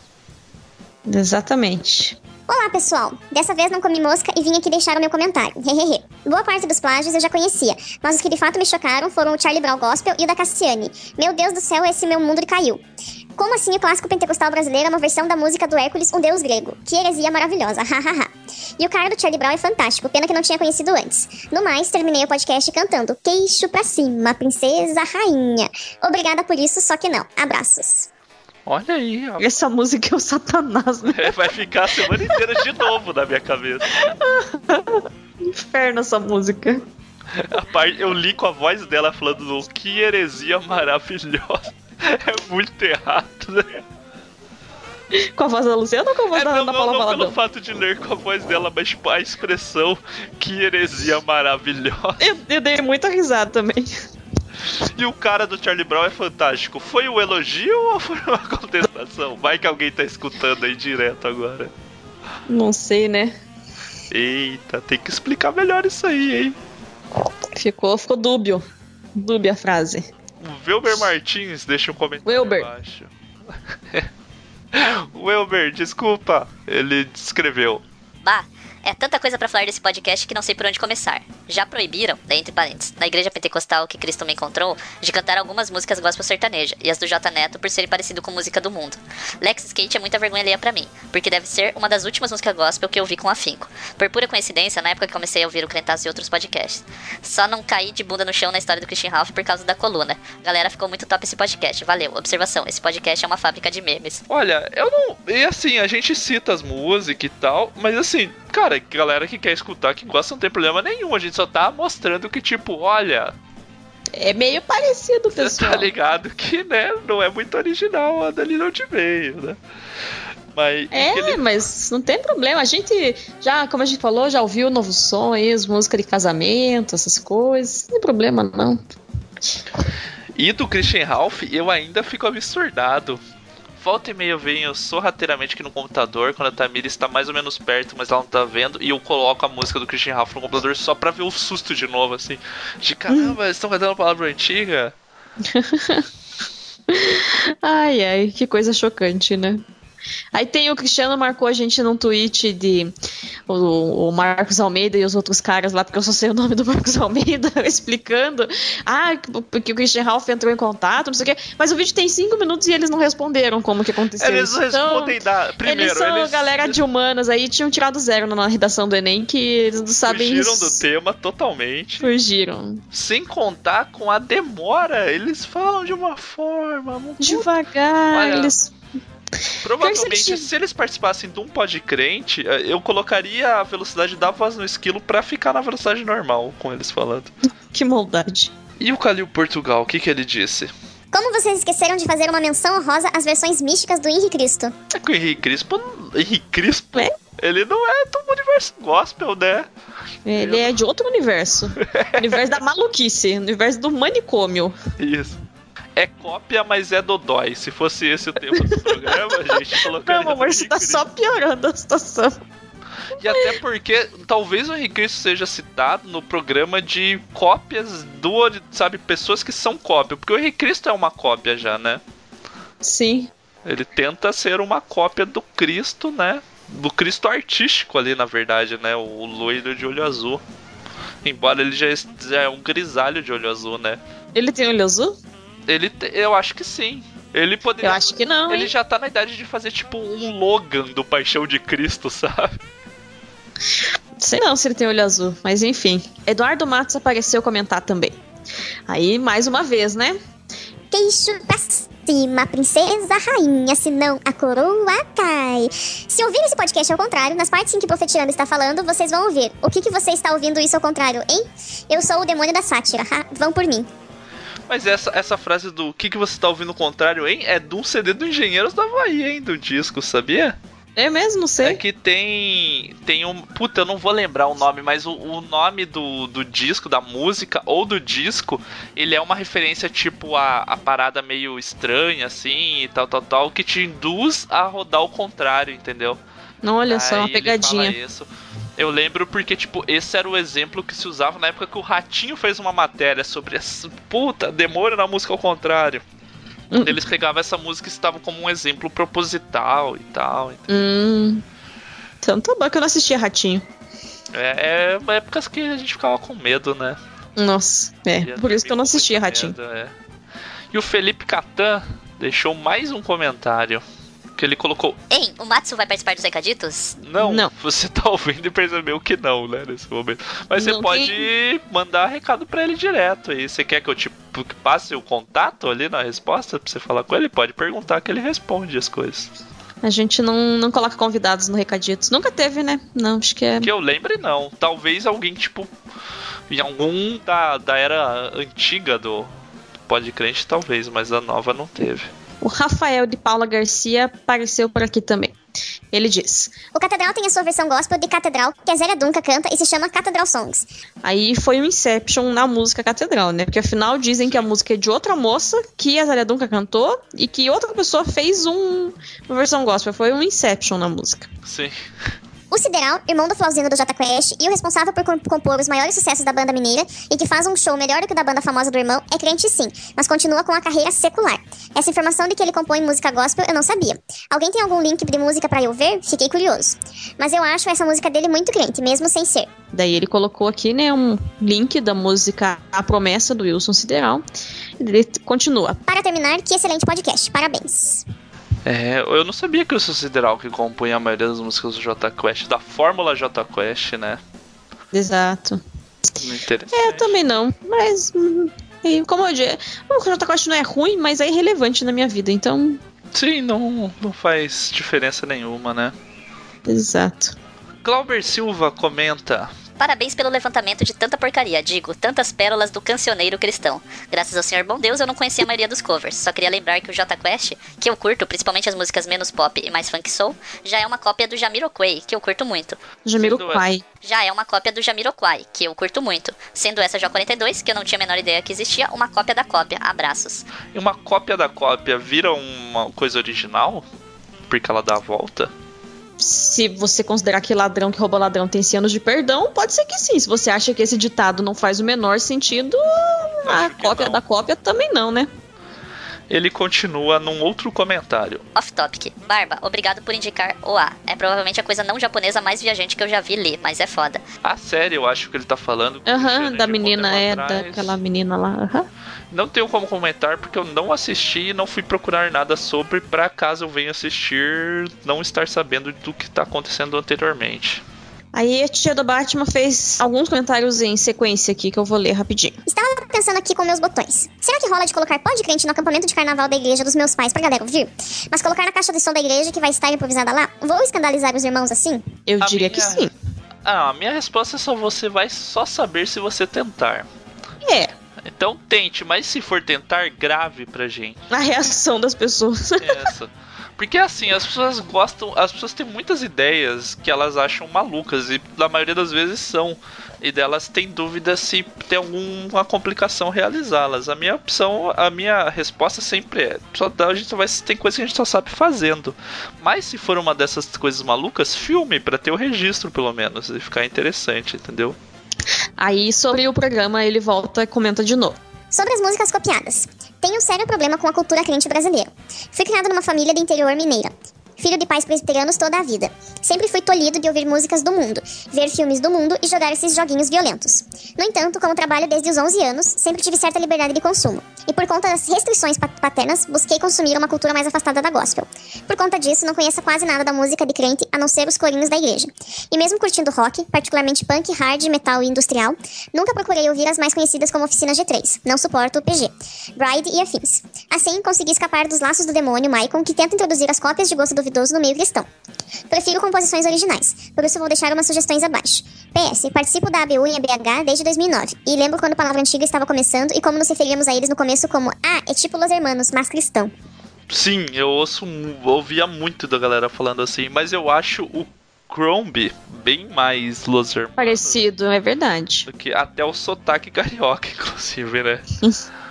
Exatamente. Olá, pessoal! Dessa vez não comi mosca e vim aqui deixar o meu comentário. Hehehe. Boa parte dos plágios eu já conhecia, mas os que de fato me chocaram foram o Charlie Brown Gospel e o da Cassiane. Meu Deus do céu, esse meu mundo caiu. Como assim o clássico pentecostal brasileiro é uma versão da música do Hércules, um deus grego? Que heresia maravilhosa, hahaha. e o cara do Charlie Brown é fantástico, pena que não tinha conhecido antes. No mais, terminei o podcast cantando Queixo pra cima, princesa, rainha. Obrigada por isso, só que não. Abraços. Olha aí, ó. Essa música é o Satanás, né? É, vai ficar a semana inteira de novo na minha cabeça. Inferno essa música. A parte, eu li com a voz dela falando "Oh, que heresia maravilhosa. É muito errado, né? Com a voz da Luciana ou com a voz É, da não, não, Paula não pelo Valadão? fato de ler com a voz dela, mas tipo, a expressão que heresia maravilhosa. Eu, eu dei muita risada também. E o cara do Charlie Brown é fantástico. Foi um elogio ou foi uma contestação? Vai que alguém tá escutando aí direto agora. Não sei, né? Eita, tem que explicar melhor isso aí, hein? Ficou, ficou dúbio. Dúbia a frase. O Wilber Martins deixa um comentário Wilber. embaixo. Wilber, desculpa. Ele escreveu. Bah, é tanta coisa pra falar desse podcast que não sei por onde começar. Já proibiram, entre parênteses, na igreja pentecostal que Cristo me encontrou, de cantar algumas músicas gospel sertaneja e as do J Neto por serem parecido com música do mundo. Lex Skate é muita vergonha alheia pra mim, porque deve ser uma das últimas músicas gospel que eu vi com afinco. Por pura coincidência, na época que comecei a ouvir o Crentaço e outros podcasts. Só não caí de bunda no chão na história do Christian Ralph por causa da coluna. Galera, ficou muito top esse podcast. Valeu. Observação, esse podcast é uma fábrica de memes. Olha, eu não. E assim, a gente cita as músicas e tal, mas assim, cara, galera que quer escutar, que gosta, não tem problema nenhum. A gente só tá mostrando que, tipo, olha, É meio parecido, você pessoal. tá ligado que, né, não é muito original a dali não te veio, né? Mas. É, aquele- mas não tem problema. A gente já, como a gente falou, já ouviu o novo som aí, as músicas de casamento, essas coisas. Não tem problema, não. E do Christian Ralph, eu ainda fico absurdado. Volta e meia eu venho sorrateiramente aqui no computador, quando a Tamira está mais ou menos perto, mas ela não tá vendo, e eu coloco a música do Christian Ralph no computador só pra ver o susto de novo, assim. De caramba, eles estão cantando palavra antiga. Ai, ai, que coisa chocante, né? Aí tem o Cristiano marcou a gente num tweet de o, o Marcos Almeida e os outros caras lá, porque eu só sei o nome do Marcos Almeida, explicando. Ah, porque o Christian Ralph entrou em contato, não sei o quê. Mas o vídeo tem cinco minutos e eles não responderam como que aconteceu Eles Então, respondem da. Primeiro, eles são eles galera de humanas aí, tinham tirado zero na redação do Enem, que eles não sabem fugiram isso. do tema totalmente. Fugiram. Sem contar com a demora. Eles falam de uma forma. muito- Devagar, Olha, eles. Provavelmente, se eles participassem de um pod crente, eh, eu colocaria a velocidade da voz no esquilo pra ficar na velocidade normal com eles falando. Que maldade. E o Calil Portugal, o que, que ele disse? Como vocês esqueceram de fazer uma menção honrosa às versões místicas do Henrique Cristo? É que o Henrique Crispo. Henrique Crispo? É? Ele não é do universo gospel, né? Ele é de outro universo. universo da maluquice, universo do manicômio. Isso. É cópia, mas é dodói. Se fosse esse o tema do programa, a gente colocaria. Não, amor, você tá só piorando a situação. E até porque talvez o Henrique Cristo seja citado no programa de cópias do, sabe, pessoas que são cópia, porque o Henrique Cristo é uma cópia já, né? Sim. Ele tenta ser uma cópia do Cristo, né? Do Cristo artístico ali, na verdade, né? O loiro de olho azul. Embora ele já, já é um grisalho de olho azul, né? Ele tem olho azul? Ele, te- eu acho que sim. Ele poderia. Eu acho que não, Ele hein? já tá na idade de fazer tipo um Logan do Paixão de Cristo, sabe? Sei não se ele tem olho azul, mas enfim. Eduardo Matos apareceu comentar também. Aí, mais uma vez, né? Queixo pra cima, princesa, rainha, senão a coroa cai. Se ouvir esse podcast ao contrário, nas partes em que o Profetirando está falando, vocês vão ouvir. O que, que você está ouvindo isso ao contrário, hein? Eu sou o demônio da sátira, ha? Vão por mim. Mas essa, essa frase do que, que você tá ouvindo o contrário, hein? É de um CD do Engenheiros da Havaí, hein? Do disco, sabia? Eu mesmo não É sei. que tem. Tem um. Puta, eu não vou lembrar o nome, mas o, o nome do, do disco, da música ou do disco, ele é uma referência tipo a, a parada meio estranha, assim, e tal, tal, tal, que te induz a rodar o contrário, entendeu? Não, olha só, Aí uma ele pegadinha. fala isso. Eu lembro porque, tipo, esse era o exemplo que se usava na época que o Ratinho fez uma matéria sobre essa puta, demora na música ao contrário. Hum. Eles pegavam essa música e estavam como um exemplo proposital e tal. Hum. Então tá bom que eu não assistia Ratinho. É, é épocas que a gente ficava com medo, né? Nossa, é. Por isso que eu não assistia Ratinho. medo, é. E o Felipe Catan deixou mais um comentário. Que ele colocou. Hein, o Matsu vai participar dos recaditos? Não, Não. você tá ouvindo e percebeu que não, né? Nesse momento. Mas você Não pode mandar recado pra ele direto aí. Você quer que eu te passe o contato ali na resposta pra você falar com ele? Pode perguntar que ele responde as coisas. A gente não, não coloca convidados no Recaditos. Nunca teve, né? Não, acho que é. Que eu lembre, não. Talvez alguém, tipo, em algum da, da era antiga do Pode Crente, talvez, mas a nova não teve. O Rafael de Paula Garcia apareceu por aqui também. Ele diz: O Catedral tem a sua versão gospel de Catedral, que a Zélia Dunca canta e se chama Catedral Songs. Aí foi um Inception na música Catedral, né? Porque afinal dizem que a música é de outra moça que a Zélia Duncan cantou e que outra pessoa fez um, uma versão gospel. Foi um Inception na música. Sim. O Sideral, irmão do Flauzino do J Quest e o responsável por compor os maiores sucessos da banda mineira e que faz um show melhor do que o da banda famosa do irmão, é crente sim, mas continua com a carreira secular. Essa informação de que ele compõe música gospel eu não sabia. Alguém tem algum link de música para eu ver? Fiquei curioso. Mas eu acho essa música dele muito crente, mesmo sem ser. Daí ele colocou aqui, né, um link da música A Promessa do Wilson Sideral. Ele continua. Para terminar, que excelente podcast. Parabéns. É, eu não sabia que o Sideral que compunha a maioria das músicas do J Quest, da fórmula J Quest, né? Exato. É, eu também não, mas hum, como eu disse, o J Quest não é ruim, mas é irrelevante na minha vida, então. Sim, não, não faz diferença nenhuma, né? Exato. Glauber Silva comenta: Parabéns pelo levantamento de tanta porcaria, digo, tantas pérolas do cancioneiro cristão. Graças ao Senhor Bom Deus eu não conhecia a maioria dos covers. Só queria lembrar que o J Quest, que eu curto, principalmente as músicas menos pop e mais funk soul, já é uma cópia do Jamiroquai, que eu curto muito. Jamiroquai. Já é uma cópia do Jamiroquai, que eu curto muito. Sendo essa J42, que eu não tinha a menor ideia que existia, uma cópia da cópia. Abraços. E uma cópia da cópia vira uma coisa original? Porque ela dá a volta? Se você considerar que ladrão que rouba ladrão tem 100 anos de perdão, pode ser que sim. Se você acha que esse ditado não faz o menor sentido, a cópia não. da cópia também não, né? Ele continua num outro comentário. Off topic. Barba, obrigado por indicar o A. É provavelmente a coisa não japonesa mais viajante que eu já vi ler, mas é foda. A série, eu acho que ele tá falando. Aham, da menina, é, daquela menina lá. Aham. Uhum. Não tenho como comentar porque eu não assisti e não fui procurar nada sobre para caso eu venha assistir não estar sabendo do que tá acontecendo anteriormente. Aí a tia do Batman fez alguns comentários em sequência aqui que eu vou ler rapidinho. Estava pensando aqui com meus botões. Será que rola de colocar pó de crente no acampamento de carnaval da igreja dos meus pais pra galera ouvir? Mas colocar na caixa de som da igreja que vai estar improvisada lá? Vou escandalizar os irmãos assim? Eu a diria minha... que sim. Ah, a minha resposta é só você vai só saber se você tentar. É. Então tente, mas se for tentar, grave pra gente. A reação das pessoas. Essa. Porque assim, as pessoas gostam, as pessoas têm muitas ideias que elas acham malucas e na maioria das vezes são. E delas têm dúvida se tem alguma complicação realizá-las. A minha opção, a minha resposta sempre é: só a gente só vai tem coisa que a gente só sabe fazendo. Mas se for uma dessas coisas malucas, filme para ter o registro pelo menos e ficar interessante, entendeu? Aí sobre o programa ele volta e comenta de novo. Sobre as músicas copiadas. Tenho um sério problema com a cultura crente brasileira. Fui criado numa família do interior mineira filho de pais presbiterianos toda a vida. Sempre fui tolhido de ouvir músicas do mundo, ver filmes do mundo e jogar esses joguinhos violentos. No entanto, como trabalho desde os 11 anos, sempre tive certa liberdade de consumo. E por conta das restrições paternas, busquei consumir uma cultura mais afastada da gospel. Por conta disso, não conheço quase nada da música de crente, a não ser os corinhos da igreja. E mesmo curtindo rock, particularmente punk, hard, metal e industrial, nunca procurei ouvir as mais conhecidas como Oficina G3. Não suporto o PG, Bride e afins. Assim, consegui escapar dos laços do demônio Maicon, que tenta introduzir as cópias de gosto duvidoso no meio cristão. Prefiro composições originais, por isso vou deixar umas sugestões abaixo. PS, participo da ABU em ABH desde 2009, e lembro quando a Palavra Antiga estava começando e como nos referíamos a eles no começo como Ah, é tipo Los Hermanos, mas cristão. Sim, eu ouço, ouvia muito da galera falando assim, mas eu acho o Crombie bem mais Los Hermanos. Parecido, é verdade. Do que até o sotaque carioca, inclusive, né?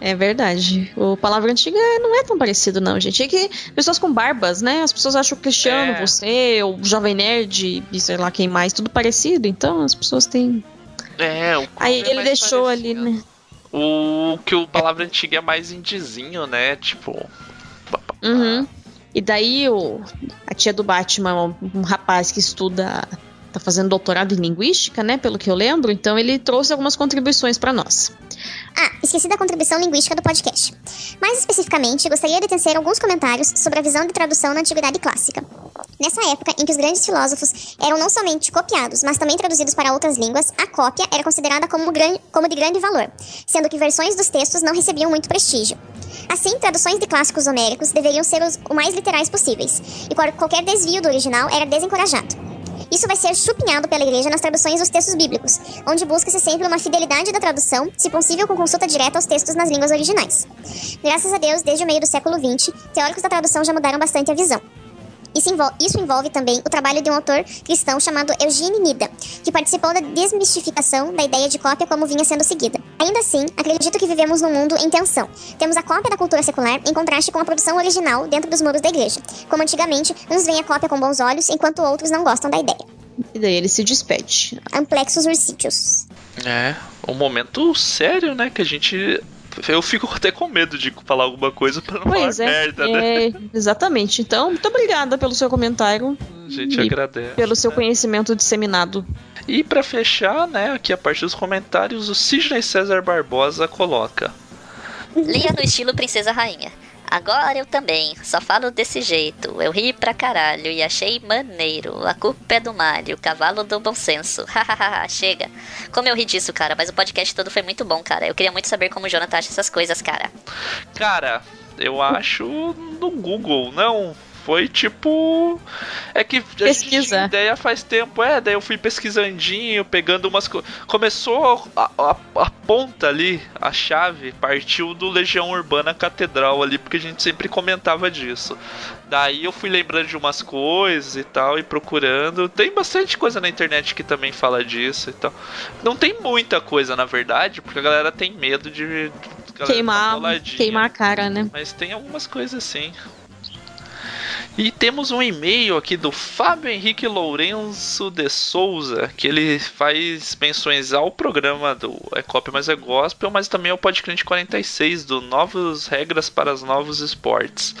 É verdade. O Palavra Antiga não é tão parecido, não, gente. É que pessoas com barbas, né? As pessoas acham o Cristiano, é. você, o Jovem Nerd e sei lá quem mais, tudo parecido. Então as pessoas têm. É, o Aí é ele deixou parecido. ali, né? O que o Palavra Antiga é mais indizinho, né? Tipo. Uhum. E daí o, a tia do Batman, um, um rapaz que estuda tá fazendo doutorado em linguística, né, pelo que eu lembro, então ele trouxe algumas contribuições para nós. Ah, esqueci da contribuição linguística do podcast. Mais especificamente, gostaria de tecer alguns comentários sobre a visão de tradução na Antiguidade Clássica. Nessa época em que os grandes filósofos eram não somente copiados, mas também traduzidos para outras línguas, a cópia era considerada como, como de grande valor, sendo que versões dos textos não recebiam muito prestígio. Assim, traduções de clássicos homéricos deveriam ser os mais literais possíveis, e qualquer desvio do original era desencorajado. Isso vai ser chupinhado pela igreja nas traduções dos textos bíblicos, onde busca-se sempre uma fidelidade da tradução, se possível com consulta direta aos textos nas línguas originais. Graças a Deus, desde o meio do século XX, teóricos da tradução já mudaram bastante a visão. Isso envolve, isso envolve também o trabalho de um autor cristão chamado Eugene Nida, que participou da desmistificação da ideia de cópia como vinha sendo seguida. Ainda assim, acredito que vivemos num mundo em tensão. Temos a cópia da cultura secular em contraste com a produção original dentro dos muros da igreja. Como antigamente, uns veem a cópia com bons olhos, enquanto outros não gostam da ideia. E daí ele se despede. Amplexus ursídeos. É, um momento sério, né? Que a gente. Eu fico até com medo de falar alguma coisa pra não Pois falar é, merda, né? é, exatamente. Então, muito obrigada pelo seu comentário, A gente agradece. pelo seu né? conhecimento disseminado. E pra fechar, né, aqui a parte dos comentários, o Sidney César Barbosa coloca. Lia no estilo Princesa Rainha. Agora eu também, só falo desse jeito. Eu ri pra caralho e achei maneiro. A culpa é do Mário, cavalo do bom senso. Hahaha, chega. Como eu ri disso, cara, mas o podcast todo foi muito bom, cara. Eu queria muito saber como o Jonathan acha essas coisas, cara. Cara, eu acho no Google, não. Foi tipo. É que a gente Pesquisa. tinha ideia faz tempo, é, daí eu fui pesquisandinho, pegando umas coisas. Começou a, a- a ponta ali, a chave, partiu do Legião Urbana Catedral ali, porque a gente sempre comentava disso. Daí eu fui lembrando de umas coisas e tal, e procurando. Tem bastante coisa na internet que também fala disso e tal. Não tem muita coisa, na verdade, porque a galera tem medo de. galera dar Queimar, boladinha. queimar a cara, né? Mas tem algumas coisas assim. E temos um e-mail aqui do Fábio Henrique Lourenço de Souza, que ele faz menções ao programa do É Copy Mas É Gospel, mas também ao Podcrente 46 do Novas Regras para os Novos Esportes.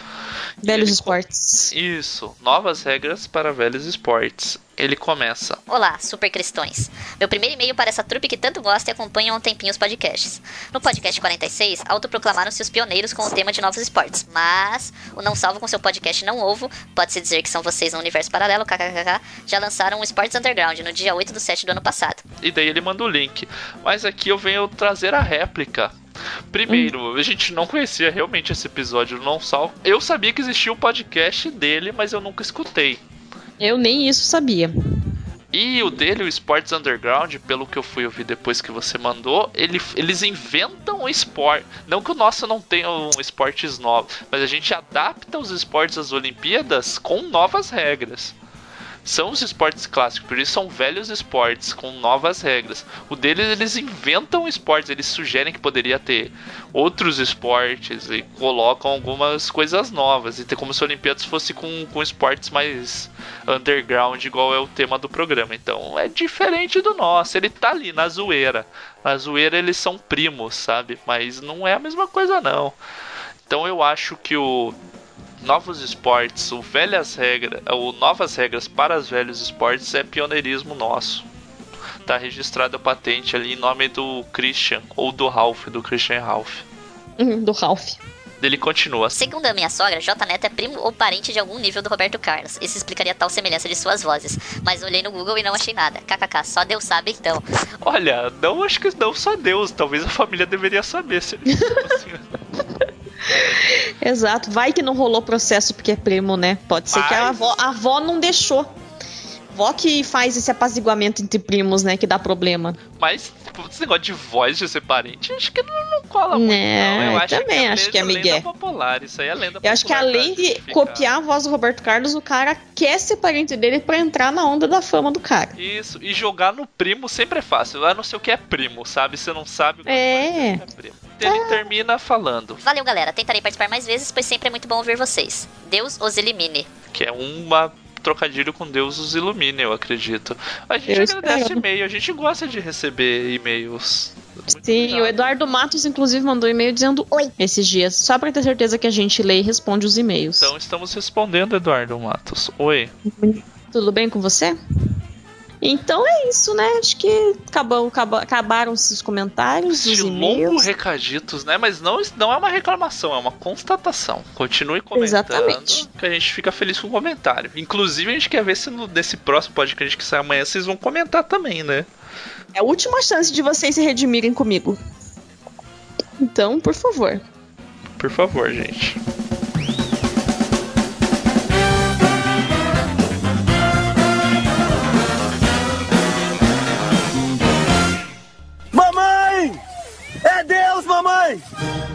Velhos Ele- esportes. Isso, novas regras para velhos esportes. Ele começa. Olá, super cristões. Meu primeiro e-mail para essa trupe que tanto gosta e acompanha há um tempinho os podcasts. No podcast 46, autoproclamaram-se os pioneiros com o tema de novos esportes, mas o Não Salvo com seu podcast Não Ovo, pode-se dizer que são vocês no universo paralelo, kkkk, já lançaram o Sports Underground no dia 8 do 7 do ano passado. E daí ele manda o link. Mas aqui eu venho trazer a réplica. Primeiro, a gente não conhecia realmente esse episódio do Não Salvo. Eu sabia que existia o podcast dele, mas eu nunca escutei. Eu nem isso sabia. E o dele, o Sports Underground, pelo que eu fui ouvir depois que você mandou, ele- eles inventam um esporte. Não que o nosso não tenha um esportes novos, mas a gente adapta os esportes às Olimpíadas com novas regras. São os esportes clássicos, por isso são velhos esportes com novas regras. O deles eles inventam esportes, eles sugerem que poderia ter outros esportes e colocam algumas coisas novas. E ter como se a Olimpíadas fosse com, com esportes mais underground, igual é o tema do programa. Então é diferente do nosso, ele tá ali na zoeira. Na zoeira eles são primos, sabe? Mas não é a mesma coisa não. Então eu acho que o novos esportes, o velhas regras, o novas regras para os velhos esportes é pioneirismo nosso. Tá registrada a patente ali em nome do Christian ou do Ralph, do Christian Ralph. Hum, Do Ralph. Ele continua. Segundo a minha sogra, J Neto é primo ou parente de algum nível do Roberto Carlos. Isso explicaria tal semelhança de suas vozes. Mas olhei no Google e não achei nada. KKK, só Deus sabe então. Olha, não acho que não só Deus, talvez a família deveria saber se ele assim. Exato. Vai que não rolou processo porque é primo, né? Pode ser que a avó, a avó não deixou. A avó que faz esse apaziguamento entre primos, né? Que dá problema. Mas tipo, esse negócio de voz de ser parente, acho que não, não cola muito. Né, não. Eu eu acho também que é acho que é migué. lenda popular. Isso aí é lenda Eu acho que além de copiar a voz do Roberto Carlos, o cara quer ser parente dele pra entrar na onda da fama do cara. Isso, e jogar no primo sempre é fácil. Eu não sei o que é primo, sabe? Você não sabe o que É. é primo. Ele termina falando Valeu, galera. Tentarei participar mais vezes, pois sempre é muito bom ouvir vocês. Deus os elimine. que é uma trocadilho com Deus os ilumine, eu acredito. A gente Eu agradece e-mail, a gente gosta de receber e-mails. Muito Sim, o Eduardo Matos, inclusive, mandou um e-mail dizendo oi esses dias, só pra ter certeza que a gente lê e responde os e-mails. Então estamos respondendo, Eduardo Matos. Oi. Tudo bem com você? Então é isso, né? Acho que acabou, acabou, acabaram-se os comentários, os Esse longo e-mails. recaditos, né? Mas não, não é uma reclamação, é uma constatação. Continue comentando, Exatamente. que a gente fica feliz com o comentário. Inclusive, a gente quer ver se no, nesse próximo podcast que sai amanhã vocês vão comentar também, né? É a última chance de vocês se redimirem comigo. Então, por favor. Por favor, gente. Hey!